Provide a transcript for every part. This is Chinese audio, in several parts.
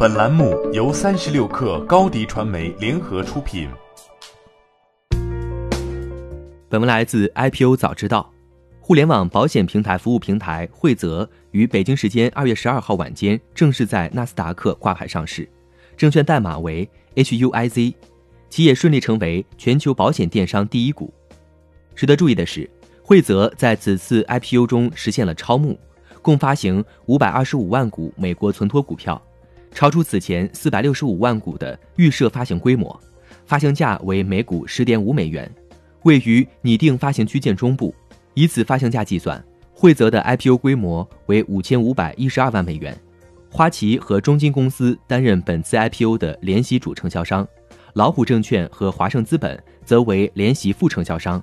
本栏目由三十六氪高低传媒联合出品。本文来自 IPO 早知道，互联网保险平台服务平台惠泽于北京时间二月十二号晚间正式在纳斯达克挂牌上市，证券代码为 HUIZ，企业顺利成为全球保险电商第一股。值得注意的是，惠泽在此次 IPO 中实现了超募。共发行五百二十五万股美国存托股票，超出此前四百六十五万股的预设发行规模，发行价为每股十点五美元，位于拟定发行区间中部。以此发行价计算，惠泽的 IPO 规模为五千五百一十二万美元。花旗和中金公司担任本次 IPO 的联席主承销商，老虎证券和华盛资本则为联席副承销商，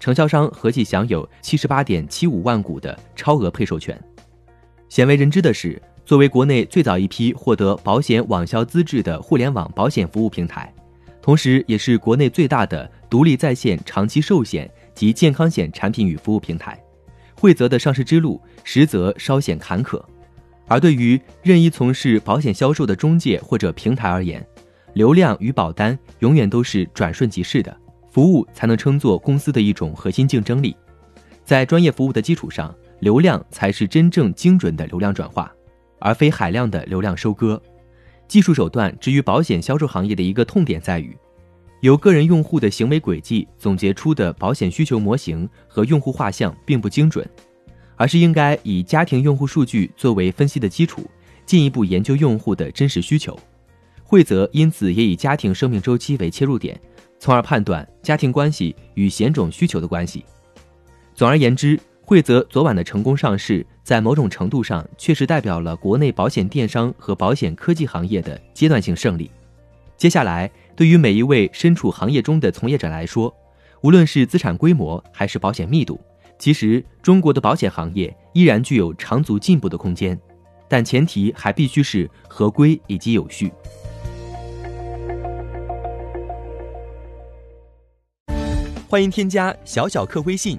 承销商合计享有七十八点七五万股的超额配售权。鲜为人知的是，作为国内最早一批获得保险网销资质的互联网保险服务平台，同时也是国内最大的独立在线长期寿险及健康险产品与服务平台，惠泽的上市之路实则稍显坎坷。而对于任意从事保险销售的中介或者平台而言，流量与保单永远都是转瞬即逝的，服务才能称作公司的一种核心竞争力，在专业服务的基础上。流量才是真正精准的流量转化，而非海量的流量收割。技术手段至于保险销售行业的一个痛点在于，由个人用户的行为轨迹总结出的保险需求模型和用户画像并不精准，而是应该以家庭用户数据作为分析的基础，进一步研究用户的真实需求。惠泽因此也以家庭生命周期为切入点，从而判断家庭关系与险种需求的关系。总而言之。惠泽昨晚的成功上市，在某种程度上确实代表了国内保险电商和保险科技行业的阶段性胜利。接下来，对于每一位身处行业中的从业者来说，无论是资产规模还是保险密度，其实中国的保险行业依然具有长足进步的空间，但前提还必须是合规以及有序。欢迎添加小小客微信。